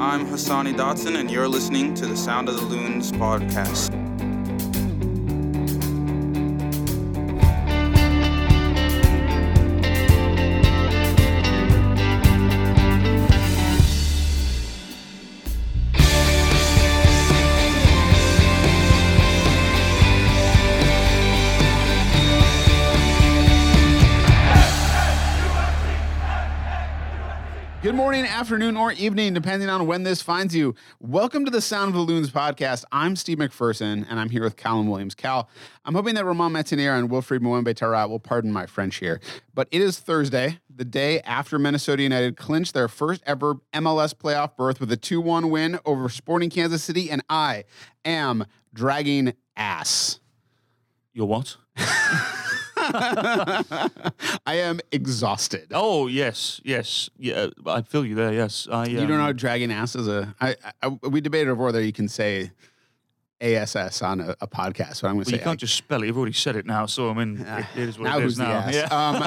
I'm Hassani Dotson, and you're listening to the Sound of the Loons podcast. Morning, afternoon, or evening, depending on when this finds you. Welcome to the Sound of the Loons podcast. I'm Steve McPherson, and I'm here with Callum Williams. Cal, I'm hoping that Romain Métanire and Wilfried Mwembe Tarat will pardon my French here, but it is Thursday, the day after Minnesota United clinched their first ever MLS playoff berth with a 2 1 win over Sporting Kansas City, and I am dragging ass. Your what? I am exhausted. Oh yes, yes, yeah. I feel you there. Yes, I. Um, You don't know how dragging ass is a. I, I, we debated over whether you can say ASS on a, a podcast, so I'm going to Well, say. you can't just spell it. You've already said it now, so I mean, it, it is what now it who's now. Yeah. Um,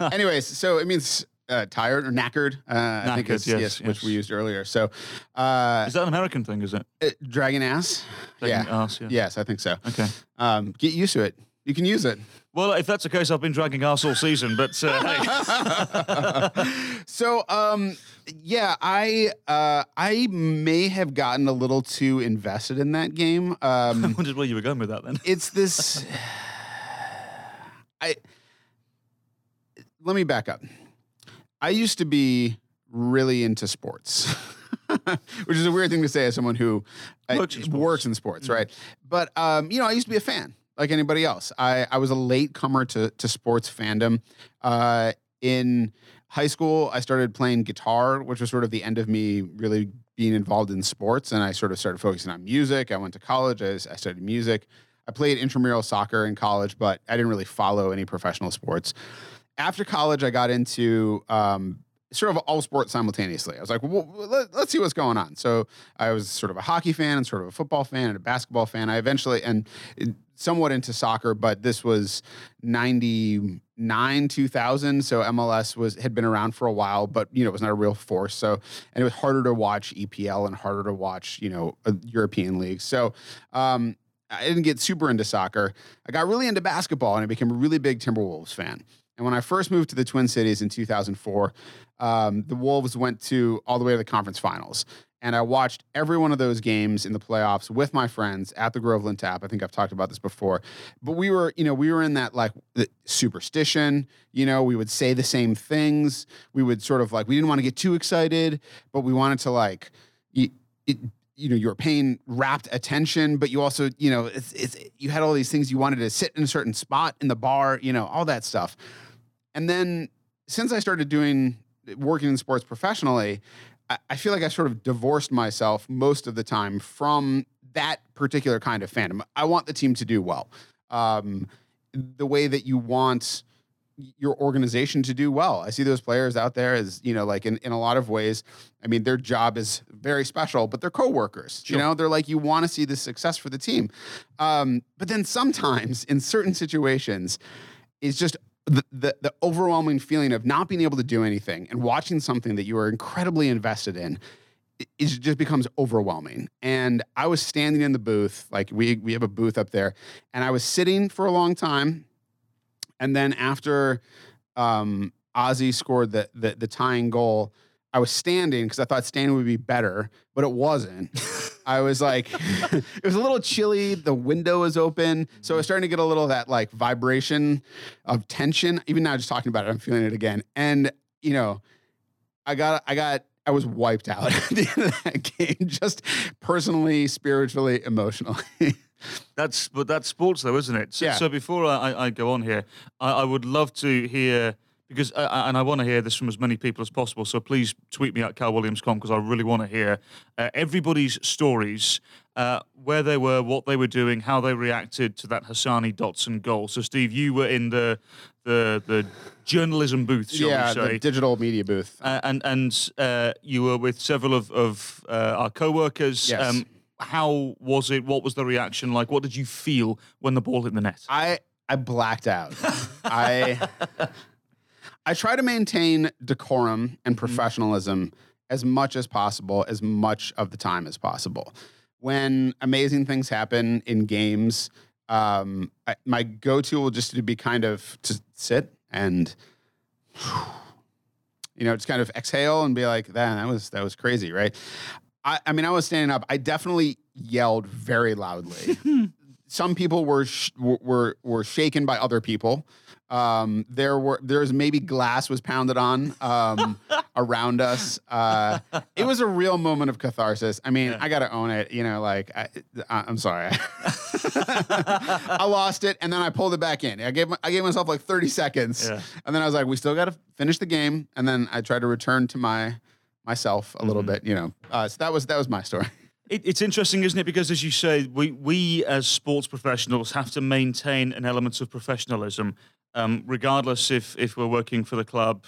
uh, anyways, so it means uh, tired or knackered. Uh, I think Knackered, it's yes, which yes. we used earlier. So, uh, is that an American thing? Is it? uh, dragging ass. Dragging yeah. ass, yeah. Yes, I think so. Okay. Um, get used to it. You can use it. Well, if that's the case, I've been dragging ass all season. But uh, hey, so um yeah i uh i may have gotten a little too invested in that game I um wondered where you were going with that. Then it's this i let me back up i used to be really into sports which is a weird thing to say as someone who uh, Works in sports. works in sports right but um you know i used to be a fan like anybody else. I i was a late comer to to sports fandom. Uh in high school i started playing guitar which was sort of the end of me really being involved in sports. And i sort of started focusing on music. I went to college i, I studied music. I played intramural soccer in college but i didn't really follow any professional sports. After college i got into um, sort of all sports simultaneously. I was like well, let, let's see what's going on. So i was sort of a hockey fan and sort of a football fan and a basketball fan. I eventually and somewhat into soccer but this was 99 2000 so mls was had been around for a while but you know it was not a real force. So and it was harder to watch epl and harder to watch you know uh, european leagues. So um, i didn't get super into soccer. I got really into basketball and i became a really big timberwolves fan. And when i first moved to the twin cities in 2004 um, the wolves went to all the way to the conference finals and I watched every one of those games in the playoffs with my friends at the Groveland Tap. I think I've talked about this before, but we were, you know, we were in that like superstition. You know, we would say the same things. We would sort of like we didn't want to get too excited, but we wanted to like, you, it, you know, you were paying rapt attention, but you also, you know, it's, it's you had all these things you wanted to sit in a certain spot in the bar, you know, all that stuff. And then since I started doing working in sports professionally, I, I feel like I sort of divorced myself most of the time from that particular kind of fandom. I want the team to do well. Um, the way that you want your organization to do well. I see those players out there as, you know, like in, in a lot of ways, I mean, their job is very special, but they're coworkers. You know, they're like, you want to see the success for the team. Um, but then sometimes in certain situations, it's just the, the, overwhelming feeling of not being able to do anything and watching something that you are incredibly invested in it it just becomes overwhelming. And I was standing in the booth, like we we have a booth up there, and I was sitting for a long time. And then after um, Ozzy scored the, the the tying goal, I was standing because I thought standing would be better, but it wasn't. I was like, it was a little chilly. The window was open, so I was starting to get a little of that like vibration of tension. Even now, just talking about it, I'm feeling it again. And you know, I got, I got, I was wiped out at the end of that game, just personally, spiritually, emotionally. that's but that's sports, though, isn't it? So, Yeah. so before I, I- go on here, I, I would love to hear because uh, and I want to hear this from as many people as possible. So please tweet me at calwilliams.com because I really want to hear uh, everybody's stories, uh, where they were, what they were doing, how they reacted to that Hassani Dotson goal. So Steve, you were in the the the journalism booth, shall yeah, we say? the digital media booth. Uh, and and uh, you were with several of, of uh, our co-workers. Yes. how was it? What was the reaction like? What did you feel when the ball hit the net? I I blacked out. I I try to maintain decorum and professionalism as much as possible, as much of the time as possible. When amazing things happen in games, um, I, my go-to will just to be kind of to sit and you know just kind of exhale and be like that that was that was crazy right? I, I mean i was standing up. I definitely yelled very loudly some people were sh- were were shaken by other people um, there were there's maybe glass was pounded on um, around us. Uh, it was a real moment of catharsis. I mean, Yeah. I got to own it. You know, like I, I, I'm sorry, I lost it, and then I pulled it back in. I gave I gave myself like 30 seconds, Yeah. and then I was like, we still got to finish the game, and then I tried to return to my myself a little bit. You know, uh, so that was that was my story. It, it's interesting, isn't it? Because as you say, we we as sports professionals have to maintain an element of professionalism, um, regardless if if we're working for the club.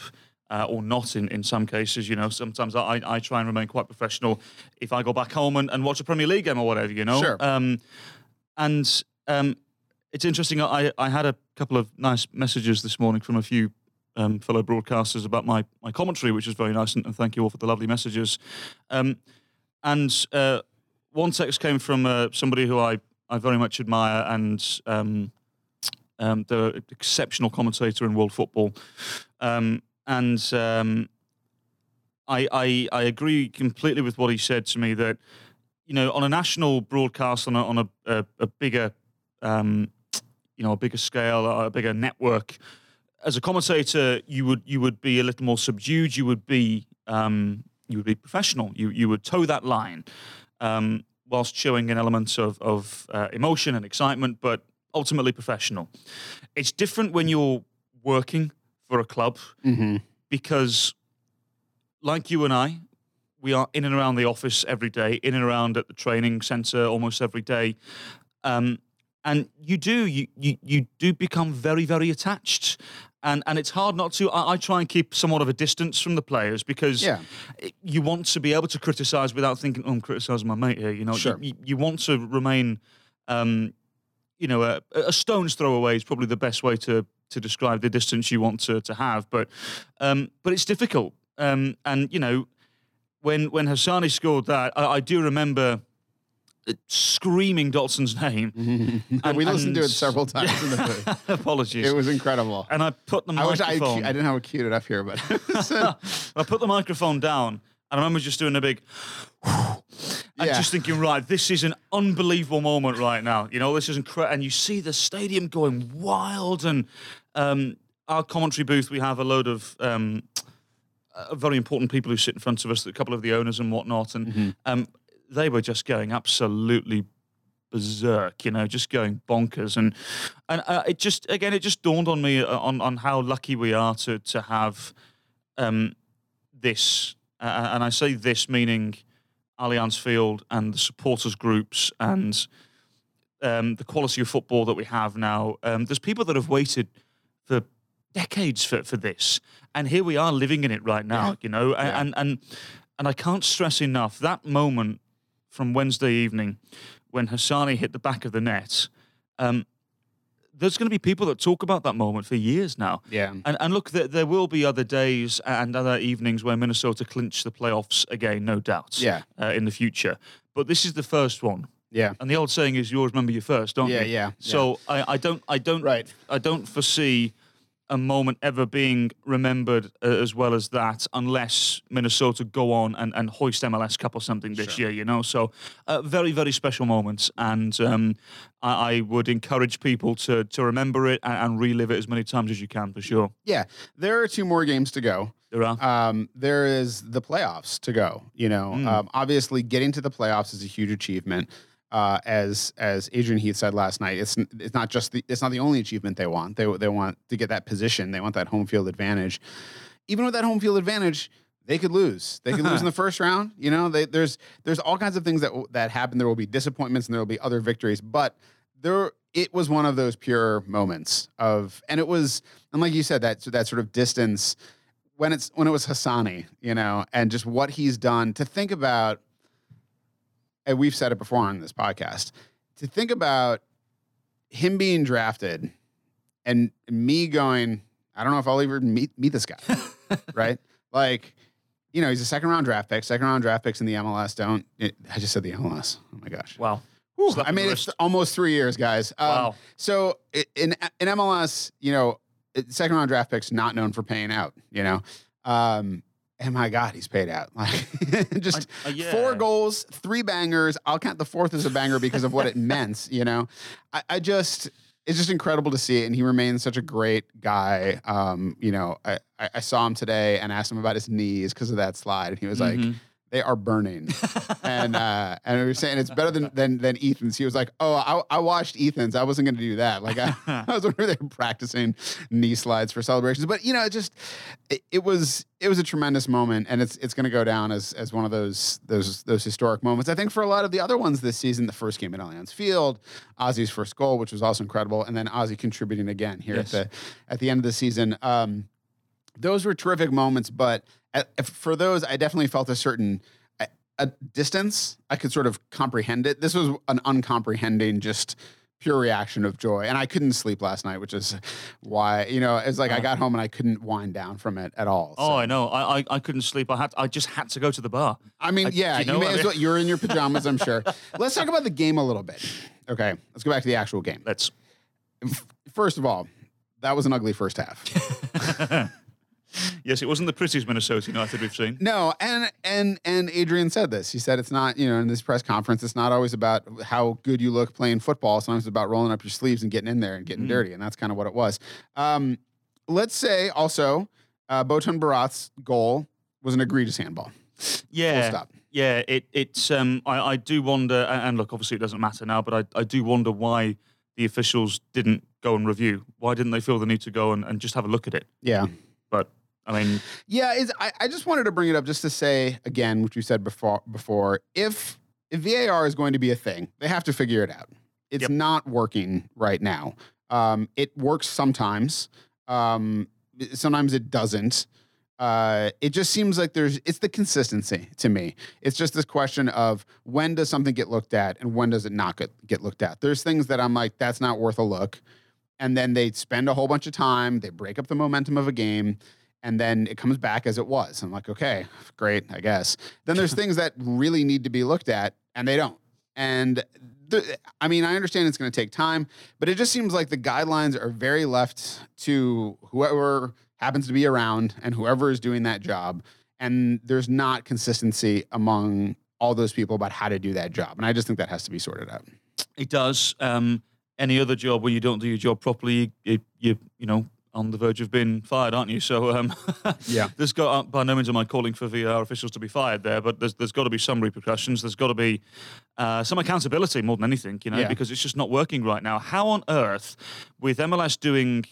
Uh, or not in, in some cases, you know. Sometimes I, I try and remain quite professional. If I go back home and, and watch a Premier League game or whatever, you know. Sure. Um, and um, it's interesting. I, I had a couple of nice messages this morning from a few um, fellow broadcasters about my, my commentary, which was very nice, and, and thank you all for the lovely messages. Um, and uh, one text came from uh, somebody who I, I very much admire, and um, um, the exceptional commentator in world football. Um, and um, I, I I agree completely with what he said to me that you know on a national broadcast on a on a, a, a bigger um, you know a bigger scale a bigger network as a commentator you would you would be a little more subdued you would be um, you would be professional you you would toe that line um, whilst showing an element of of uh, emotion and excitement but ultimately professional it's different when you're working for a club Mm-hmm. because, like you and I, we are in and around the office every day, in and around at the training center almost every day, um, and you do you, you you do become very very attached. And, and it's hard not to. I, I try and keep somewhat of a distance from the players because Yeah. you want to be able to criticize without thinking, "Oh, I'm criticizing my mate here." You know, Sure. you, you want to remain um, you know, a, a stone's throw away is probably the best way to to describe the distance you want to to have. But um, but it's difficult. Um, and you know, when when Hassani scored that, I, I do remember screaming Dotson's name. And- we listened to it several times in the booth. Apologies. It was incredible. and I put the I wish I, microphone. I didn't have it queued up here, but I put the microphone down, and I remember just doing a big. And Yeah. just thinking, right, this is an unbelievable moment right now. You know, this is incredible. And you see the stadium going wild. And um, our commentary booth, we have a load of um, uh, very important people who sit in front of us, a couple of the owners and whatnot. And Mm-hmm. um, they were just going absolutely berserk, you know, just going bonkers. And and uh, it just again, it just dawned on me uh, on on how lucky we are to to have um, this, uh, and I say this meaning Allianz Field and the supporters groups and um, the quality of football that we have now. Um, there's people that have waited for decades for, for this, and here we are living in it right now. Yeah. You know, Yeah. and and and I can't stress enough that moment from Wednesday evening when Hassani hit the back of the net. Um, there's going to be people that talk about that moment for years now. yeah. And, and look, there, there will be other days and other evenings where Minnesota clinch the playoffs again, no doubt. Yeah. Uh, in the future, but this is the first one. Yeah. And the old saying is, "You always remember your first, don't Yeah, you?" yeah, So I, I don't, I don't, Right. I don't foresee a moment ever being remembered uh, as well as that, unless Minnesota go on and, and hoist MLS Cup or something this year. You know, so uh, very, very special moments, and um, I, I would encourage people to to remember it and, and relive it as many times as you can, for sure. Yeah. There are two more games to go. There are. Um, there is the playoffs to go. You know, Mm. um, obviously getting to the playoffs is a huge achievement. Uh, as as Adrian Heath said last night, it's it's not just the it's not the only achievement they want. They they want to get that position. They want that home field advantage. Even with that home field advantage, they could lose. They could lose in the first round. You know, they, there's there's all kinds of things that that happen. There will be disappointments and there will be other victories, but there it was one of those pure moments of, and it was, and like you said, that that sort of distance when it's when it was Hassani, you know, and just what he's done to think about, and we've said it before on this podcast, to think about him being drafted and me going, I don't know if I'll ever meet meet this guy, right? Like you know, he's a second round draft pick. Second round draft picks in the MLS don't. It, I just said the MLS. Oh my gosh. Wow. Whew, I mean, it's almost three years, guys. Um, Wow. So in in MLS, you know, second round draft picks not known for paying out. You know, um, and my God, he's paid out. Like just uh, yeah. four goals, three bangers. I'll count the fourth as a banger because of what it meant. You know, I, I just. It's just incredible to see it, and he remains such a great guy. Um, you know, I, I, saw him today and asked him about his knees because of that slide, and he was like, Mhm. They are burning. and uh, and we were saying it's better than than than Ethan's. He was like, oh, I, I watched Ethan's. I wasn't going to do that. Like I, I was they were practicing knee slides for celebrations. But you know, it just it, it was it was a tremendous moment, and it's it's going to go down as as one of those those those historic moments. I think for a lot of the other ones this season, the first game at Allianz Field, Ozzy's first goal, which was also incredible, and then Ozzy contributing again here Yes. at the at the end of the season. Um, those were terrific moments, but for those, I definitely felt a certain a, a distance. I could sort of comprehend it. This was an uncomprehending, just pure reaction of joy, and I couldn't sleep last night, which is why you know it's like I Uh. got home and I couldn't wind down from it at all. Oh, So, I know. I, I I couldn't sleep. I had. I just had to go to the bar. I mean, I- yeah, you you, may I as well. You're in your pajamas, I'm sure. Let's talk about the game a little bit. Okay, let's go back to the actual game. Let's. First of all, that was an ugly first half. yes, it wasn't the prettiest Minnesota United we've seen. No, and and and Adrian said this. He said it's not, you know, in this press conference, it's not always about how good you look playing football. Sometimes it's about rolling up your sleeves and getting in there and getting Mm. dirty, and that's kind of what it was. Um, let's say also, uh, Botond Barath's goal was an egregious handball. Yeah. Yeah, it it's um I, I do wonder and look obviously it doesn't matter now, but I, I do wonder why the officials didn't go and review. Why didn't they feel the need to go and, and just have a look at it? Yeah. I mean Yeah, is I, I just wanted to bring it up just to say again, which we said before before, if if VAR is going to be a thing, they have to figure it out. It's Yep. not working right now. Um, it works sometimes. Um, sometimes it doesn't. Uh, it just seems like there's it's the consistency to me. It's just this question of when does something get looked at and when does it not get, get looked at. There's things that I'm like, that's not worth a look. And then they spend a whole bunch of time, they break up the momentum of a game, and then it comes back as it was. I'm like, okay, great, I guess. Then there's things that really need to be looked at, and they don't. And the, I mean, I understand it's going to take time, but it just seems like the guidelines are very left to whoever happens to be around and whoever is doing that job. And there's not consistency among all those people about how to do that job. And I just think that has to be sorted out. it does. Um any other job where you don't do your job properly, you you, you know, on the verge of being fired, aren't you? So um Yeah. there's got by no means am I calling for VR officials to be fired there, but there's there's got to be some repercussions. There's got to be uh, some accountability more than anything, you know, Yeah. because it's just not working right now. How on earth, with MLS doing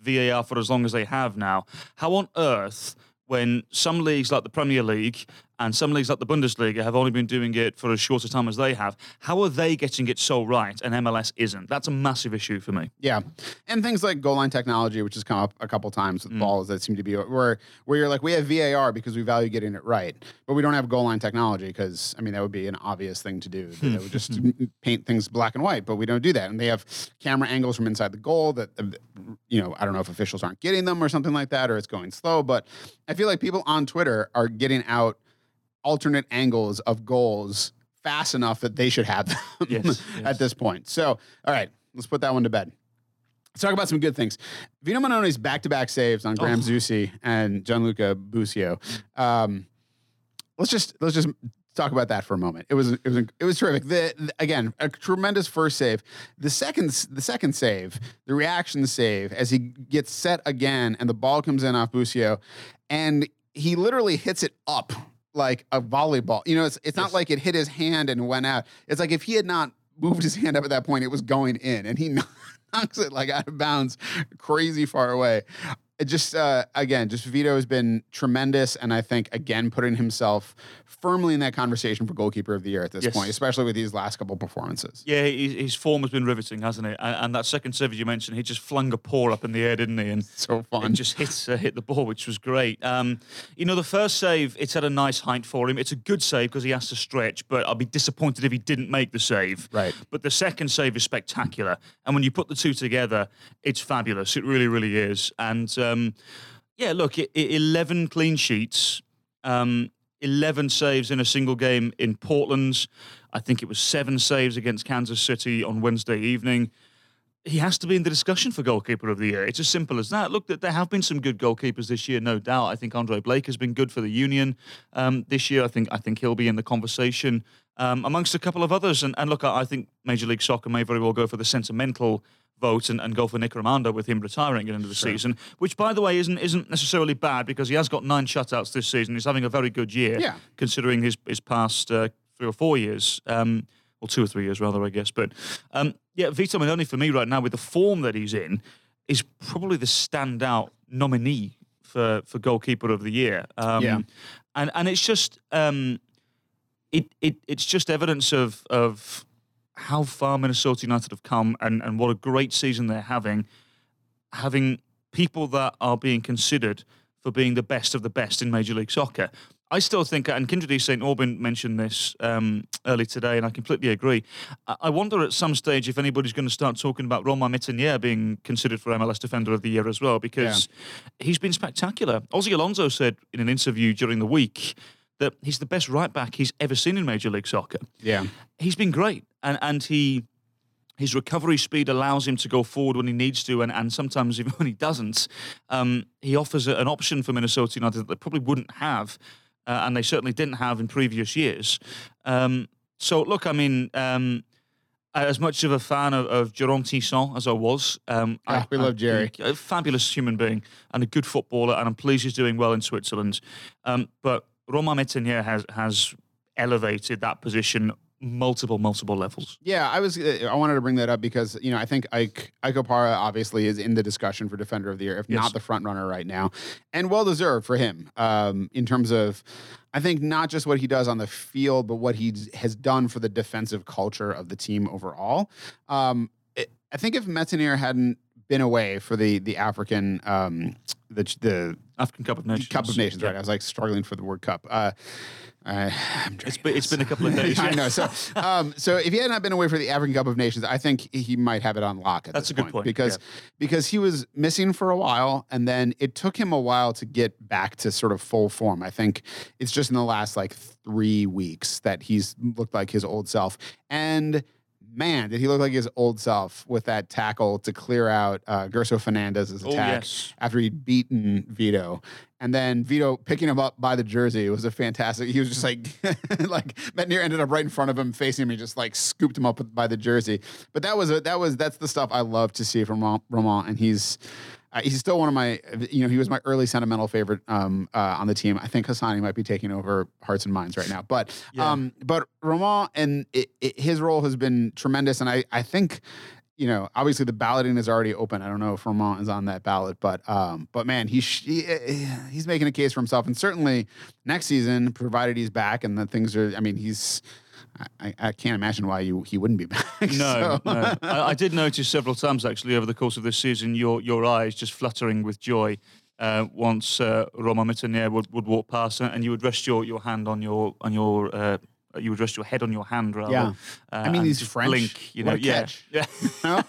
VAR for as long as they have now, how on earth? When some leagues like the Premier League and some leagues like the Bundesliga have only been doing it for as short a time as they have, how are they getting it so right and MLS isn't? That's a massive issue for me. Yeah, and things like goal line technology, which has come up a couple times with balls that seem to be where where you're like, we have VAR because we value getting it right, but we don't have goal line technology because I mean that would be an obvious thing to do. They would just paint things black and white, but we don't do that. And they have camera angles from inside the goal that uh, you know I don't know if officials aren't getting them or something like that, or it's going slow. But I feel like people on Twitter are getting out alternate angles of goals fast enough that they should have them Yes, at this point. So, all right, let's put that one to bed. Let's talk about some good things. Vito Mannone's back-to-back saves on Graham Oh. Zusi and Gianluca Busio. Um, let's just let's just talk about that for a moment. It was it was it was terrific. The, the- again a tremendous first save. The second the second save, the reaction save as he gets set again and the ball comes in off Busio, and he literally hits it up like a volleyball. You know, it's it's not Yes. like it hit his hand and went out. It's like if he had not moved his hand up at that point, it was going in, and he knocks it like out of bounds, crazy far away. It just uh, again, just Vito has been tremendous, and I think again putting himself firmly in that conversation for goalkeeper of the year at this Yes. point, especially with these last couple performances. Yeah, his, his form has been riveting, hasn't it? And, and that second save as you mentioned, he just flung a paw up in the air, didn't he? And So fun. just hit uh, hit the ball, which was great. Um, you know, the first save, it's at a nice height for him. It's a good save because he has to stretch, but I'll be disappointed if he didn't make the save. Right. But the second save is spectacular, and when you put the two together, it's fabulous. It really, really is. And um, yeah, look, i i- eleven clean sheets Um, 11 saves in a single game in Portland. I think it was seven saves against Kansas City on Wednesday evening. He has to be in the discussion for goalkeeper of the year. It's as simple as that. Look, there have been some good goalkeepers this year, no doubt. I think Andre Blake has been good for the Union um, this year. I think I think he'll be in the conversation um, amongst a couple of others. And, and look, I think Major League Soccer may very well go for the sentimental vote and, and go for Nick Rimando with him retiring at the end of the sure. season, which, by the way, isn't isn't necessarily bad because he has got nine shutouts this season. He's having a very good year, yeah. considering his his past uh, three or four years. Um, or two or three years rather, I guess. But um, yeah, Vito Mannone for me right now, with the form that he's in, is probably the standout nominee for for goalkeeper of the year. Um, yeah, and and it's just um, it it it's just evidence of of how far Minnesota United have come and, and what a great season they're having, having people that are being considered for being the best of the best in Major League Soccer. I still think, and Kyndra de St. Aubin mentioned this um, early today, and I completely agree. I wonder at some stage if anybody's going to start talking about Romain Métanire being considered for MLS Defender of the Year as well, because yeah. he's been spectacular. Ozzie Alonso said in an interview during the week that he's the best right back he's ever seen in Major League Soccer. Yeah, he's been great, and and he his recovery speed allows him to go forward when he needs to, and, and sometimes even when he doesn't, um, he offers an option for Minnesota United that they probably wouldn't have, uh, and they certainly didn't have in previous years. Um, so look, I mean. Um, as much of a fan of, of Jérôme Thiesson as I was, um, I, we love Jerry. A fabulous human being and a good footballer, and I'm pleased he's doing well in Switzerland. Um, but Romain Métanire has has elevated that position multiple multiple levels. Yeah, I was uh, I wanted to bring that up because you know I think Ike Ike Opara obviously is in the discussion for defender of the year, if yes. not the front runner right now, and well deserved for him um, in terms of. I think not just what he does on the field, but what he has done for the defensive culture of the team overall. Um, it, I think if Métanire hadn't been away for the the African um, the the African Cup of Nations. Cup of Nations, right? I was like struggling for the word cup. Uh, I, it's been, it's been a couple of days. I know. So, um, so if he had not been away for the African Cup of Nations, I think he might have it on lock. At That's a good point, point because yeah. because he was missing for a while, and then it took him a while to get back to sort of full form. I think it's just in the last like three weeks that he's looked like his old self, and man, did he look like his old self with that tackle to clear out uh, Gerso Fernandes's Oh, attack yes. after he'd beaten Vito. And then Vito picking him up by the jersey was a fantastic. He was just like, like Métanire ended up right in front of him, facing him. He just like scooped him up by the jersey. But that was a, that was that's the stuff I love to see from Romain, and he's. Uh, he's still one of my, you know, he was my early sentimental favorite um, uh, on the team. I think Hassani might be taking over hearts and minds right now, but Yeah. um, but Romain and it, it, his role has been tremendous, and I I think. You know, obviously the balloting is already open. I don't know if Romain is on that ballot, but um, but man, he's he, he's making a case for himself, and certainly next season, provided he's back and the things are. I mean, he's. I, I can't imagine why you he wouldn't be back. No, so. no. I, I did notice several times actually over the course of this season your your eyes just fluttering with joy uh, once uh, Romain would, would walk past and you would rest your, your hand on your on your uh, you would rest your head on your hand rather. Yeah. Uh, I mean, he's French. Blink, you know, yeah, catch. yeah.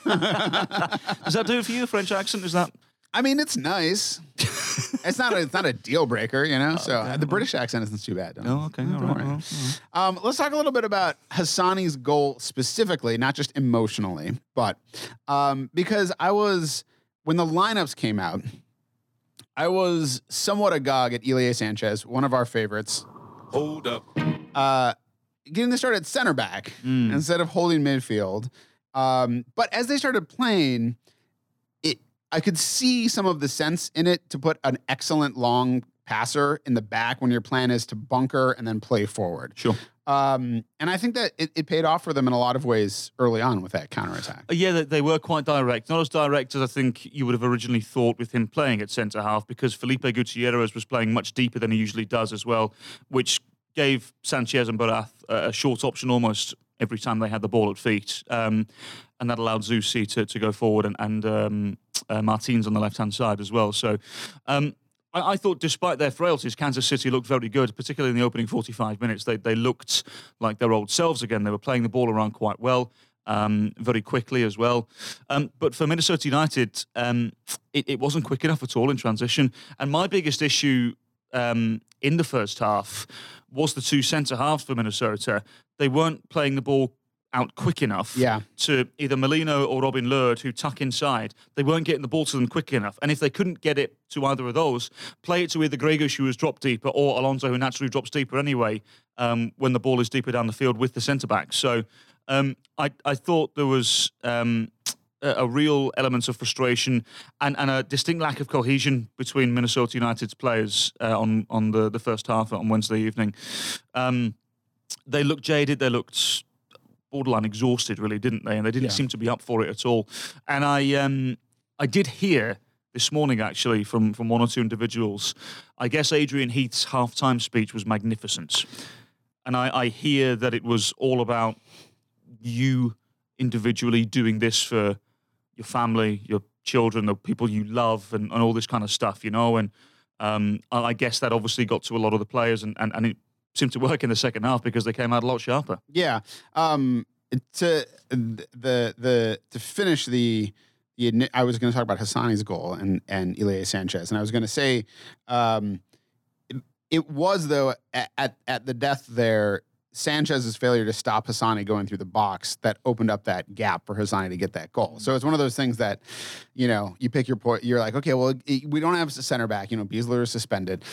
Does that do it for you? French accent? Is that? I mean, it's nice. it's not a, it's not a deal breaker, you know. So okay. the British accent isn't too bad. Don't, Oh, okay. don't all right, worry. well, all right. Um, let's talk a little bit about Hassani's goal specifically, not just emotionally, but um, because I was when the lineups came out, I was somewhat agog at Ilie Sanchez, one of our favorites, Hold up. uh, getting to start at center back Mm. instead of holding midfield. Um, but as they started playing, it I could see some of the sense in it to put an excellent long passer in the back when your plan is to bunker and then play forward. Sure. Um, and I think that it, it paid off for them in a lot of ways early on with that counterattack. Yeah, they, they were quite direct. Not as direct as I think you would have originally thought with him playing at centre half, because Felipe Gutierrez was playing much deeper than he usually does as well, which gave Sanchez and Barath a, a short option almost every time they had the ball at feet. Um, and that allowed Zusi to, to go forward and, and um, uh, Martins on the left hand side as well. So um, I, I thought, despite their frailties, Kansas City looked very good, particularly in the opening 45 minutes. They, they looked like their old selves again. They were playing the ball around quite well um, very quickly as well. Um, but for Minnesota United, um, it, it wasn't quick enough at all in transition. And my biggest issue um, in the first half was the two centre halves for Minnesota. They weren't playing the ball out quick enough Yeah. to either Molino or Robin Lod, who tuck inside. They weren't getting the ball to them quick enough. And if they couldn't get it to either of those, play it to either Gregus, who was dropped deeper, or Alonso, who naturally drops deeper anyway um, when the ball is deeper down the field with the centre back. So um, I, I thought there was. Um, a a real element of frustration and, and a distinct lack of cohesion between Minnesota United's players uh, on on the, the first half on Wednesday evening. Um, they looked jaded. They looked borderline exhausted, really, didn't they? And they didn't Yeah. seem to be up for it at all. And I um, I did hear this morning actually from from one or two individuals. I guess Adrian Heath's halftime speech was magnificent, and I, I hear that it was all about you individually doing this for your family, your children, the people you love, and, and all this kind of stuff, you know. And um, I guess that obviously got to a lot of the players, and, and, and it seemed to work in the second half because they came out a lot sharper. Yeah. Um, to the the to finish the the I was going to talk about Hassani's goal and and Ilie Sanchez, and I was going to say, um, it, it was though at, at the death there. Sanchez's failure to stop Hassani going through the box that opened up that gap for Hassani to get that goal. So it's one of those things that, you know, you pick your point. You're like, okay, well, we don't have a center back. You know, Besler is suspended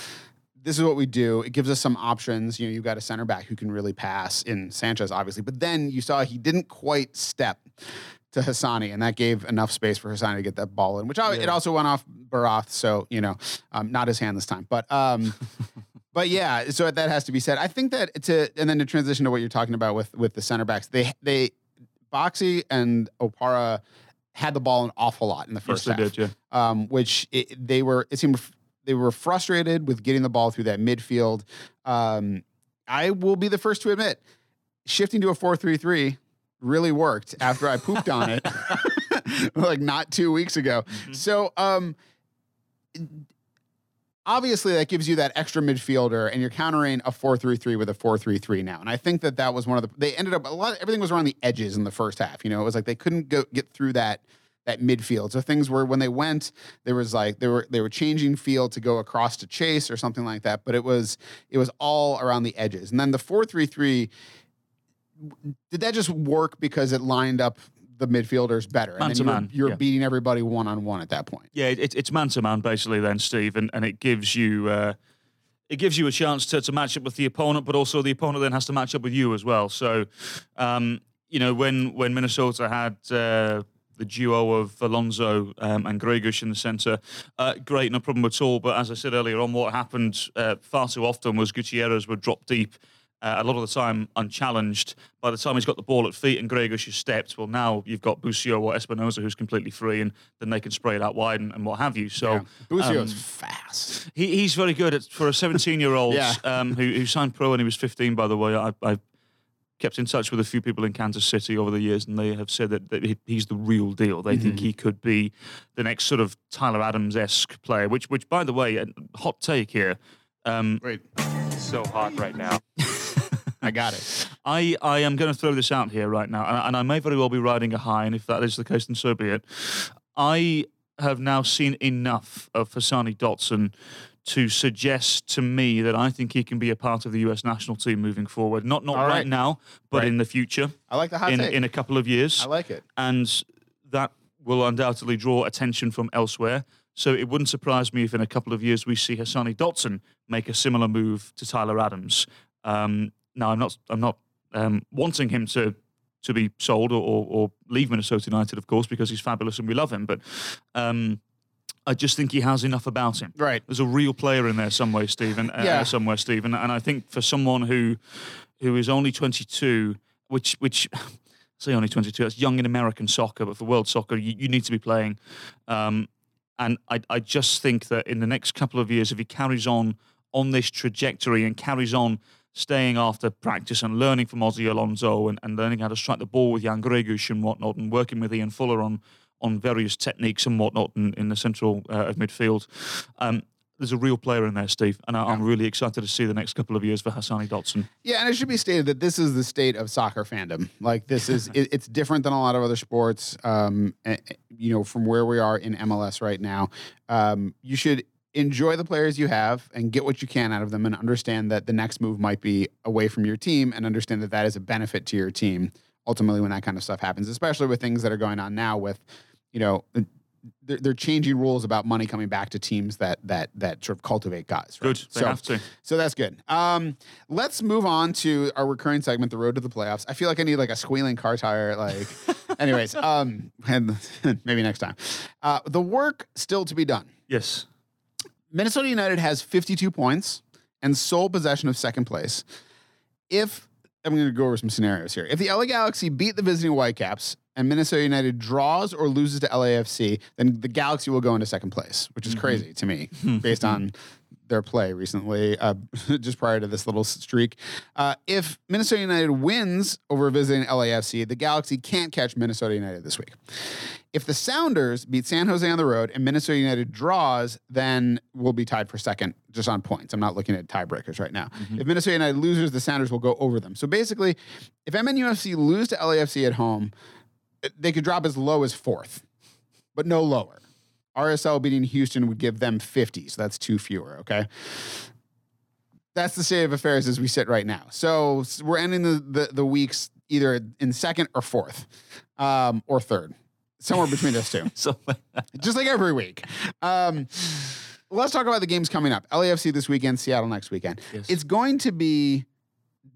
this is what we do. It gives us some options. You know, you've got a center back who can really pass in Sanchez, obviously. But then you saw he didn't quite step to Hassani, and that gave enough space for Hassani to get that ball in, which al- it also went off Barath. So, you know, um, not his hand this time. But um, but yeah, so that has to be said. I think that to and then to transition to what you're talking about with with the center backs, they they Boxy and Opara had the ball an awful lot in the Yes, first they half did, yeah. um, which it, they were. It seemed they were frustrated with getting the ball through that midfield. Um, I will be the first to admit, shifting to a four-three-three really worked after I pooped on it, like not two weeks ago. So, um, obviously, that gives you that extra midfielder, and you're countering a four-three-three with a four-three-three now. And I think that that was one of the. They ended up a lot. Everything was around the edges in the first half. You know, it was like they couldn't go get through that that midfield. So things were when they went, there was like they were they were changing field to go across to chase or something like that. But it was it was all around the edges. And then the four three three. Did that just work because it lined up the midfielders better? Man and to you're, man, you're yeah. beating everybody one on one at that point. Yeah, it, it's man to man basically then, Steve, and, and it gives you uh, it gives you a chance to, to match up with the opponent, but also the opponent then has to match up with you as well. So, um, you know, when when Minnesota had uh, the duo of Alonso um, and Gregush in the centre, uh, great, no problem at all. But as I said earlier on, what happened uh, far too often was Gutierrez would drop deep. Uh, a lot of the time unchallenged. By the time he's got the ball at feet and Gregush has stepped, well, now you've got Busio or Espinoza who's completely free, and then they can spray it out wide and, and what have you. So Busio's um, fast. he, he's very good at, for a 17 year old Yeah. um, who, who signed pro when he was 15, by the way. I, I've kept in touch with a few people in Kansas City over the years, and they have said that, that he's the real deal. They think he could be the next sort of Tyler Adams esque player, which, which, by the way, a hot take here. Um, Wait, so hot right now. I got it. I, I am going to throw this out here right now, and, and I may very well be riding a high, and if that is the case, then so be it. I have now seen enough of Hassani Dotson to suggest to me that I think he can be a part of the US national team moving forward. Not not right. right. now, but Right. in the future, I like the hot in take. in a couple of years, I like it. and that will undoubtedly draw attention from elsewhere. So it wouldn't surprise me if in a couple of years we see Hassani Dotson make a similar move to Tyler Adams. Um, now I'm not I'm not um, wanting him to to be sold or, or, or leave Minnesota United, of course, because he's fabulous and we love him. But um, I just think he has enough about him. Right. There's a real player in there somewhere, Stephen. Uh, Yeah. somewhere, Stephen. And I think for someone who who is only 22, which which say only 22, that's young in American soccer, but for world soccer, you, you need to be playing. Um, and I, I just think that in the next couple of years, if he carries on on this trajectory and carries on staying after practice and learning from Ozzy Alonso and, and learning how to strike the ball with Jan Gregush and whatnot and working with Ian Fuller on on various techniques and whatnot in, in the central uh, of midfield. Um, there's a real player in there, Steve, and I, I'm really excited to see the next couple of years for Hassani Dotson. Yeah, and it should be stated that this is the state of soccer fandom. Like this is it, it's different than a lot of other sports. Um, you know, from where we are in MLS right now, um, you should enjoy the players you have and get what you can out of them and understand that the next move might be away from your team and understand that that is a benefit to your team ultimately when that kind of stuff happens especially with things that are going on now with you know they're, they're changing rules about money coming back to teams that that that sort of cultivate guys right? Good. They so, have to. so that's good um let's move on to our recurring segment the road to the playoffs i feel like i need like a squealing car tire like anyways um and maybe next time uh the work still to be done Yes. Minnesota United has 52 points and sole possession of second place. If I'm going to go over some scenarios here. If the LA Galaxy beat the visiting Whitecaps and Minnesota United draws or loses to LAFC, then the Galaxy will go into second place, which is crazy to me based on their play recently, uh, just prior to this little streak. Uh, if Minnesota United wins over visiting LAFC, the Galaxy can't catch Minnesota United this week. If the Sounders beat San Jose on the road and Minnesota United draws, then we'll be tied for second just on points. I'm not looking at tiebreakers right now. If Minnesota United loses, the Sounders will go over them. So basically, if MNUFC lose to LAFC at home, they could drop as low as fourth, but no lower. RSL beating Houston would give them 50, so that's two fewer, okay? That's the state of affairs as we sit right now. So we're ending the, the, the weeks either in second or fourth um, or third, somewhere between those two So just like every week. Um, let's talk about the games coming up. LAFC this weekend, Seattle next weekend. Yes. It's going to be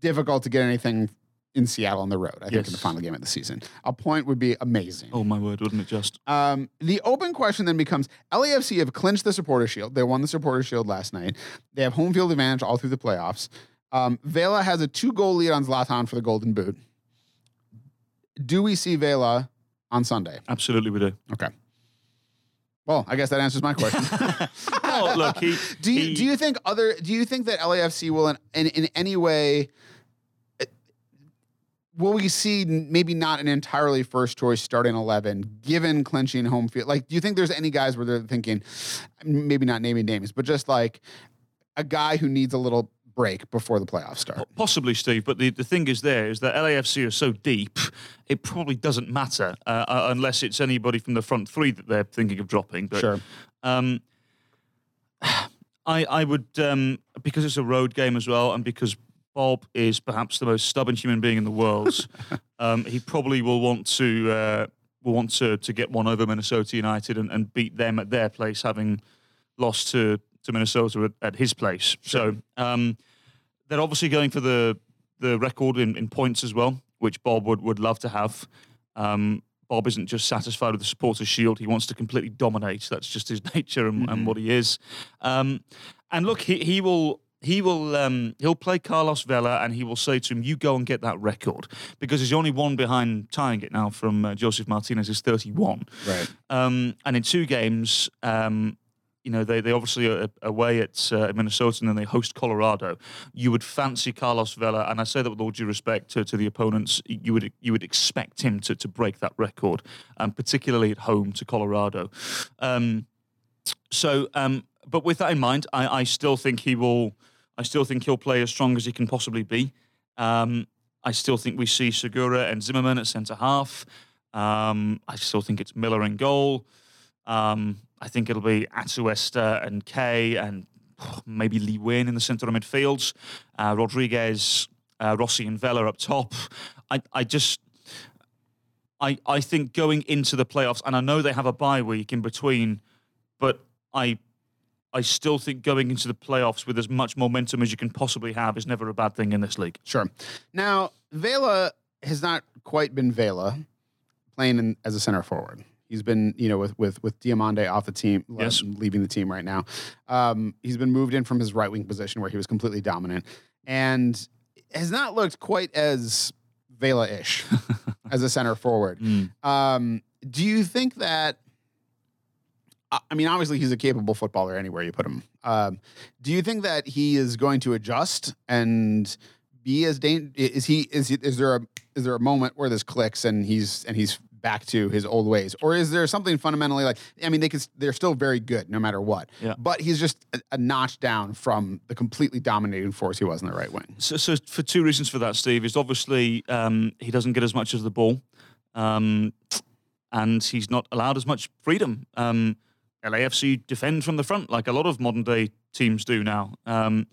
difficult to get anything in Seattle on the road. I think in the final game of the season, a point would be amazing. Oh my word, wouldn't it just? Um, the open question then becomes: LAFC have clinched the Supporter Shield. They won the Supporter Shield last night. They have home field advantage all through the playoffs. Um, Vela has a two-goal lead on Zlatan for the Golden Boot. Do we see Vela on Sunday? Absolutely, we do. Okay. Well, I guess that answers my question. Oh, look, he. do you he- do you think other do you think that LAFC will in in, in any way will we see maybe not an entirely first choice starting 11 given clinching home field like do you think there's any guys where they're thinking maybe not naming names but just like a guy who needs a little break before the playoffs start Possibly, Steve, but the, the thing is there is that LAFC are so deep, it probably doesn't matter uh, uh, unless it's anybody from the front three that they're thinking of dropping. But, Sure. Um, I, I would, um, because it's a road game as well, and because Bob is perhaps the most stubborn human being in the world, um, he probably will want to uh, will want to, to get one over Minnesota United and, and beat them at their place, having lost to, to Minnesota at, at his place. So um, they're obviously going for the the record in, in points as well, which Bob would, would love to have. Um, Bob isn't just satisfied with the supporters' shield; he wants to completely dominate. That's just his nature and, and what he is. Um, and look, he, he will he will um, he'll play Carlos Vela, and he will say to him, "You go and get that record," because he's only one behind tying it now from uh, Josef Martinez is thirty one. right Um, and in two games, um, you know, they, they obviously are away at uh, Minnesota and then they host Colorado. You would fancy Carlos Vela, and I say that with all due respect to, to the opponents, you would you would expect him to, to break that record, um, particularly at home to Colorado. Um, so, um, but with that in mind, I, I still think he will. I still think he'll play as strong as he can possibly be. Um, I still think we see Segura and Zimmerman at centre half. Um, I still think it's Miller in goal. Um, I think it'll be Atuesta and Kaye and maybe Lee Nguyen in the centre of midfields. Uh, Rodriguez, uh, Rossi and Vela up top. I, I just, I, I think going into the playoffs, and I know they have a bye week in between, but I, I still think going into the playoffs with as much momentum as you can possibly have is never a bad thing in this league. Sure. Now, Vela has not quite been Vela playing in, as a center forward. He's been, you know, with with with Diomande off the team, Yes. leaving the team right now. Um, he's been moved in from his right wing position where he was completely dominant, and has not looked quite as Vela-ish as a center forward. Um, do you think that? I mean, obviously, he's a capable footballer anywhere you put him. Um, do you think that he is going to adjust and be as dang- Is he? Is he, is there a is there a moment where this clicks and he's and he's back to his old ways, or is there something fundamentally like? I mean, they can they're still very good no matter what. Yeah. But he's just a, a notch down from the completely dominating force he was in the right wing. So, so for two reasons for that, Steve, is obviously um, he doesn't get as much as the ball, um, and he's not allowed as much freedom. Um, LAFC defend from the front like a lot of modern day teams do now. Um,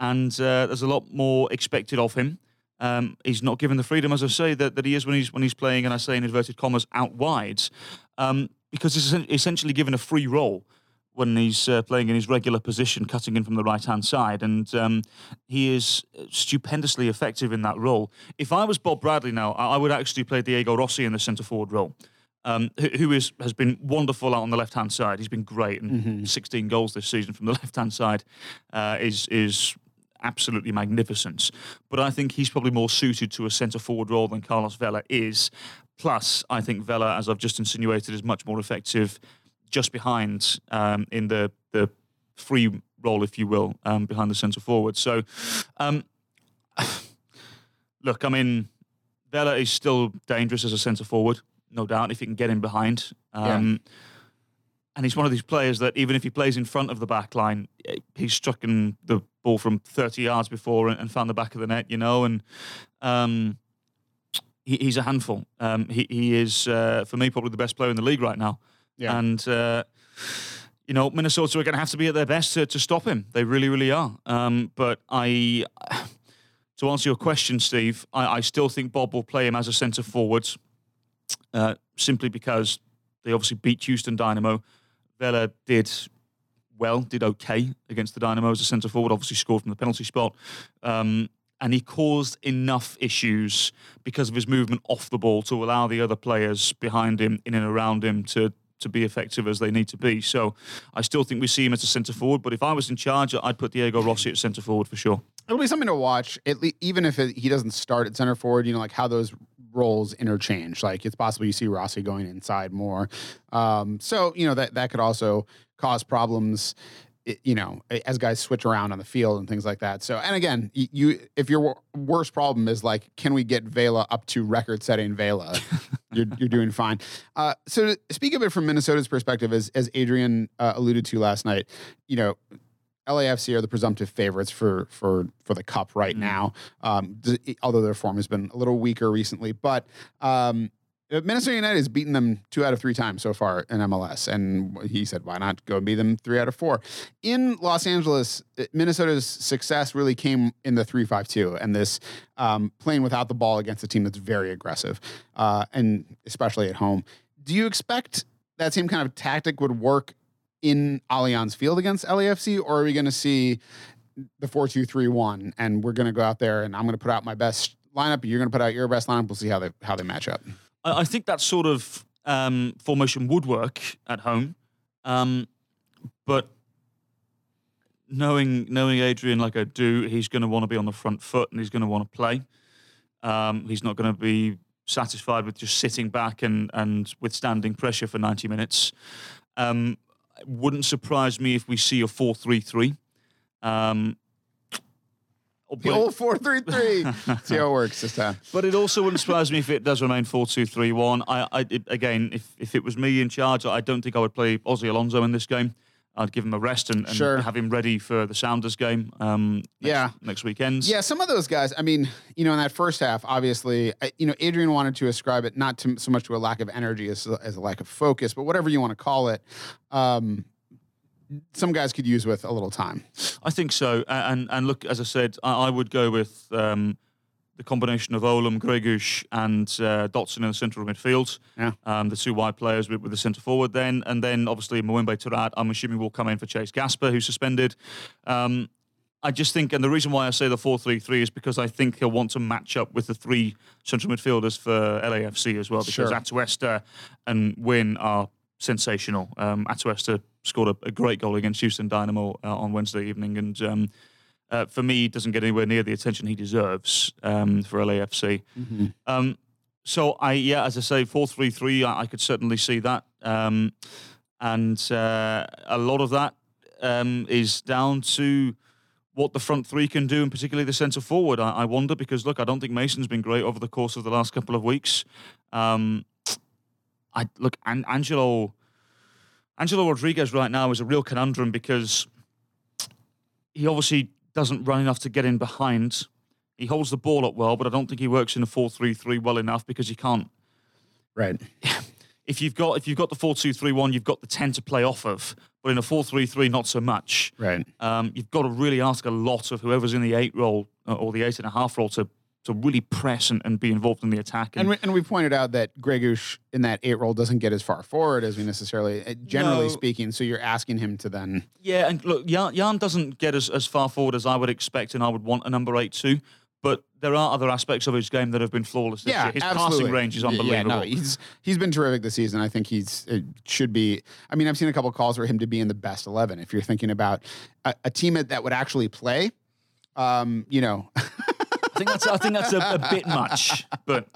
and uh, there's a lot more expected of him. Um, he's not given the freedom, as I say, that, that he is when he's when he's playing, and I say in inverted commas, out wide, um, because he's essentially given a free role when he's uh, playing in his regular position, cutting in from the right hand side, and um, he is stupendously effective in that role. If I was Bob Bradley now, I would actually play Diego Rossi in the centre forward role. Um, who, who is has been wonderful out on the left hand side. He's been great, and mm-hmm. 16 goals this season from the left hand side uh, is is absolutely magnificent. But I think he's probably more suited to a centre forward role than Carlos Vela is. Plus, I think Vela, as I've just insinuated, is much more effective just behind um, in the the free role, if you will, um, behind the centre forward. So, um, look, I mean, Vela is still dangerous as a centre forward, no doubt, if you can get him behind. Yeah. Um, and he's one of these players that even if he plays in front of the back line, he's struck in the ball from 30 yards before and, and found the back of the net, you know, and um, he, he's a handful. Um, he, he is, uh, for me, probably the best player in the league right now. Yeah. And, uh, you know, Minnesota are going to have to be at their best to, to stop him. They really, really are. Um, but I, to answer your question, Steve, I, I, still think Bob will play him as a centre forward, uh, simply because they obviously beat Houston Dynamo. Vela did well, did okay against the Dynamo as a centre forward. Obviously, scored from the penalty spot. Um, and he caused enough issues because of his movement off the ball to allow the other players behind him, in and around him, to to be effective as they need to be. So I still think we see him as a centre forward. But if I was in charge, I'd put Diego Rossi at centre forward for sure. It'll be something to watch, at even if it, he doesn't start at centre forward. You know, like how those roles interchange. Like it's possible you see Rossi going inside more. Um, so you know that that could also cause problems. You know, as guys switch around on the field and things like that. So, and again, you if your worst problem is like, can we get Vela up to record-setting Vela? you're, you're doing fine. Uh, so, speak of it from Minnesota's perspective, as as Adrian uh, alluded to last night, you know, LAFC are the presumptive favorites for for for the cup right mm now. Um, although their form has been a little weaker recently, but um, Minnesota United has beaten them two out of three times so far in MLS, and he said, "Why not go beat them three out of four? In Los Angeles, Minnesota's success really came in the three-five-two and this um, playing without the ball against a team that's very aggressive, uh, and especially at home. Do you expect that same kind of tactic would work in Allianz Field against LAFC, or are we going to see the four two three one, and we're going to go out there and I'm going to put out my best lineup, you're going to put out your best lineup. We'll see how they how they match up. I, think that sort of um, formation would work at home, um, but knowing knowing Adrian like I do, he's going to want to be on the front foot and he's going to want to play. Um, he's not going to be satisfied with just sitting back and and withstanding pressure for 90 minutes. Um, wouldn't surprise me if we see a 4 3 3. Um, the old four three three. See how it works this time. But it also wouldn't surprise me if it does remain four two three one. I, I it, again, if if it was me in charge, I don't think I would play Ozzy Alonso in this game. I'd give him a rest and, and sure. have him ready for the Sounders game. Um, next, yeah, next weekend. Yeah, some of those guys. I mean, you know, in that first half, obviously, I, you know, Adrian wanted to ascribe it not to, so much to a lack of energy as, as a lack of focus, but whatever you want to call it. Um, some guys could use with a little time. I think so. And and look, as I said, I, I would go with um, the combination of Olum, Gregus, and uh, Dotson in the central midfield. Yeah. Um, the two wide players with, with the centre forward then. And then obviously Mawembe Taarabt, I'm assuming will come in for Chase Gasper, who's suspended. Um, I just think, and the reason why I say the 4 3 3 is because I think he'll want to match up with the three central midfielders for LAFC as well, because sure. Atuesta and Win are sensational. Um, Atuesta scored a, a, great goal against Houston Dynamo uh, on Wednesday evening, and um, uh, for me, doesn't get anywhere near the attention he deserves um, for LAFC. Mm-hmm. Um, so I, yeah, as I say, four three three, I, I could certainly see that, um, and uh, a lot of that um, is down to what the front three can do, and particularly the centre forward. I, I, wonder because look, I don't think Mason's been great over the course of the last couple of weeks. Um, I look, and Angelo Angelo Rodriguez right now is a real conundrum because he obviously doesn't run enough to get in behind. He holds the ball up well, but I don't think he works in a 4 3 3 well enough because he can't. Right. if you've got if you've got the four two three one, you've got the ten to play off of. But in a four three three, not so much. Right. Um, you've got to really ask a lot of whoever's in the eight role uh, or the eight and a half role to to really press and, and be involved in the attack. And we, and we pointed out that Gregush in that eight role doesn't get as far forward as we necessarily, uh, generally No. speaking. So you're asking him to then, Yeah, and look, Jan, Jan doesn't get as, as far forward as I would expect, and I would want a number eight too. But there are other aspects of his game that have been flawless this yeah, year. His absolutely. passing range is Yeah, unbelievable. no, he's he's been terrific this season. I think he's it should be. I mean, I've seen a couple calls for him to be in the best eleven. If you're thinking about a, a team that would actually play, um, you know, think that's I think that's a, a bit much, but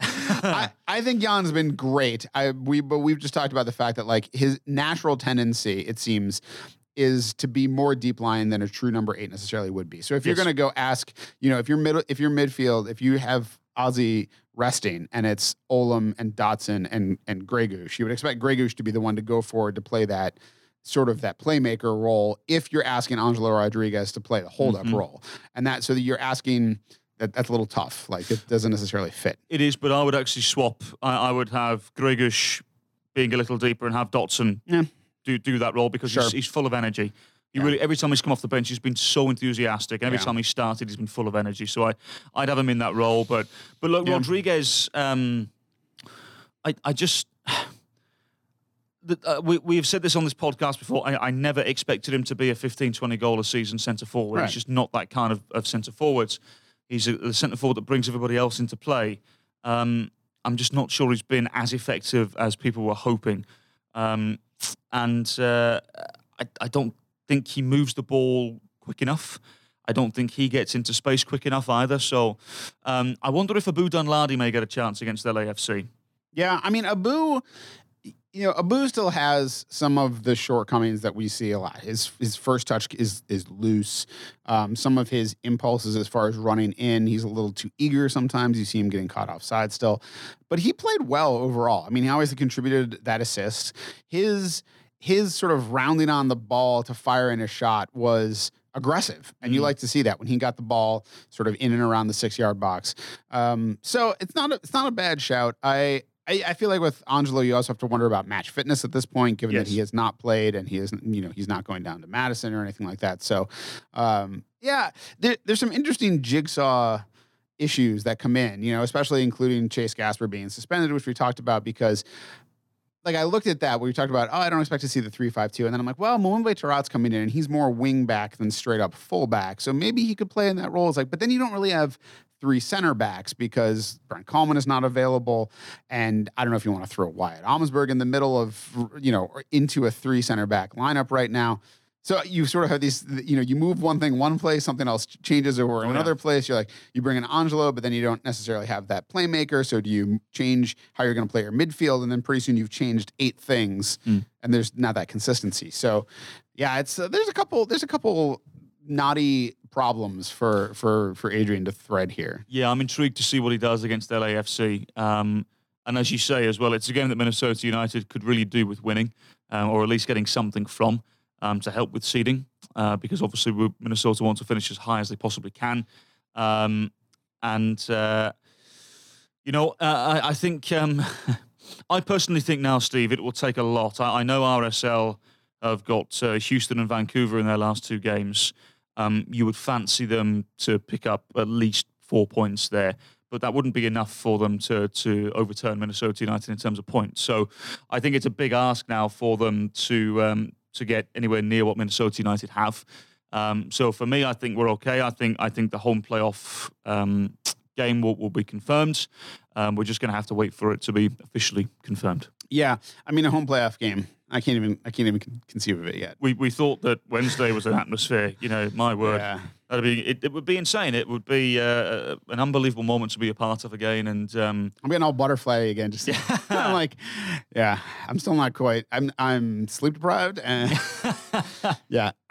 I, I think Jan's been great. I we but we've just talked about the fact that like his natural tendency, it seems, is to be more deep line than a true number eight necessarily would be. So if you're Yes. gonna go ask, you know, if you're middle if you're midfield, if you have Ozzy resting and it's Olam and Dotson and and Gregush, you would expect Gregush to be the one to go forward to play that sort of that playmaker role if you're asking Angelo Rodriguez to play the hold up Mhm. role. And that so that you're asking that that's a little tough. Like it doesn't necessarily fit. it is. But I would actually swap. I, I would have Gregush being a little deeper and have Dotson Yeah. do do that role because Sure. he's, he's full of energy. He Yeah. really every time he's come off the bench, he's been so enthusiastic. And every Yeah. time he started, he's been full of energy. So I I'd have him in that role. But but look. Rodriguez. Um, I I just. The- Uh, we, we've said this on this podcast before. I, I never expected him to be a 15, 20 goal a season centre forward. Right. He's just not that kind of, of centre forwards. He's a, a centre forward that brings everybody else into play. Um, I'm just not sure he's been as effective as people were hoping. Um, and uh, I, I don't think he moves the ball quick enough. I don't think he gets into space quick enough either. So um, I wonder if Abu Danladi may get a chance against LAFC. Yeah, I mean Abu, you know, Abu still has some of the shortcomings that we see a lot. His his first touch is is loose. Um, some of his impulses as far as running in, he's a little too eager sometimes. You see him getting caught offside still, but he played well overall. I mean, he obviously contributed that assist. His his sort of rounding on the ball to fire in a shot was aggressive, and you Mhm. like to see that when he got the ball sort of in and around the six yard box. Um, so it's not a, it's not a bad shout. I, I I feel like with Angelo, you also have to wonder about match fitness at this point, given that he has not played and he is you know he's not going down to Madison or anything like that. So um, yeah, there, there's some interesting jigsaw issues that come in, you know, especially including Chase Gasper being suspended, which we talked about because like I looked at that where we talked about, oh, I don't expect to see the three five two, and then I'm like, well, Mwembe Tarat's coming in, and he's more wing back than straight up fullback, so maybe he could play in that role. It's like, but then you don't really have three center backs because Brent Kallman is not available, and I don't know if you want to throw Wyatt Omsberg in the middle of you know into a three center back lineup right now. So you sort of have these, you know, you move one thing one place, something else changes over in Oh, yeah. another place. You're like, you bring in Angelo, but then you don't necessarily have that playmaker. So do you change how you're going to play your midfield? And then pretty soon you've changed eight things, Mm. and there's not that consistency. So yeah, it's uh, there's a couple there's a couple naughty problems for for for Adrian to thread here. Yeah, I'm intrigued to see what he does against LAFC. Um, and as you say as well, it's a game that Minnesota United could really do with winning, um, or at least getting something from um, to help with seeding, uh, because obviously Minnesota wants to finish as high as they possibly can. Um, and uh, you know, uh, I, I think um, I personally think now, Steve, it will take a lot. I, I know RSL have got uh, Houston and Vancouver in their last two games. Um, you would fancy them to pick up at least four points there, but that wouldn't be enough for them to to overturn Minnesota United in terms of points. So I think it's a big ask now for them to um, to get anywhere near what Minnesota United have. Um, so for me, I think we're okay. I think I think the home playoff um, game will, will be confirmed. Um, we're just going to have to wait for it to be officially confirmed. Yeah, I mean a home playoff game. I can't even I can't even conceive of it yet. We we thought that Wednesday was an atmosphere. You know, my word. Yeah. That'd be it, it. would be insane. It would be uh, an unbelievable moment to be a part of again. And um, I'm getting all butterfly again. Just yeah. I'm like, yeah, I'm still not quite. I'm I'm sleep deprived, and yeah,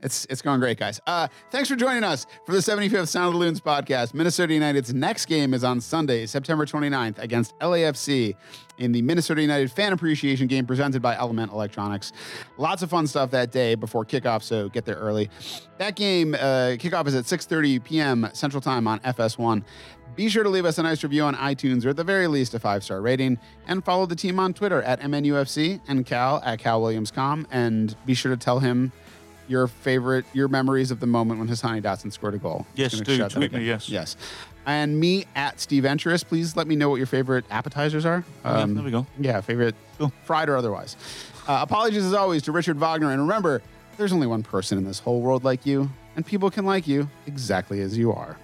it's it's going great, guys. Uh, thanks for joining us for the 75th Sound of the Loons podcast. Minnesota United's next game is on Sunday, September 29th, against LAFC in the Minnesota United Fan Appreciation Game presented by Element Electronics. Lots of fun stuff that day before kickoff, so get there early. That game uh, Kickoff is at 6:30 p.m. Central Time on FS1. Be sure to leave us a nice review on iTunes or at the very least a five star rating. And follow the team on Twitter at MNUFC and Cal at CalWilliamsCom. And be sure to tell him your favorite, your memories of the moment when Hassani Dotson scored a goal. Yes, do gonna shout that tweet me, yes. Yes. And me at Steve Venturous. Please let me know what your favorite appetizers are. Yeah, there we go. Yeah, favorite, Cool. fried or otherwise. Uh, apologies as always to Richard Wagner. And remember, there's only one person in this whole world like you, and people can like you exactly as you are.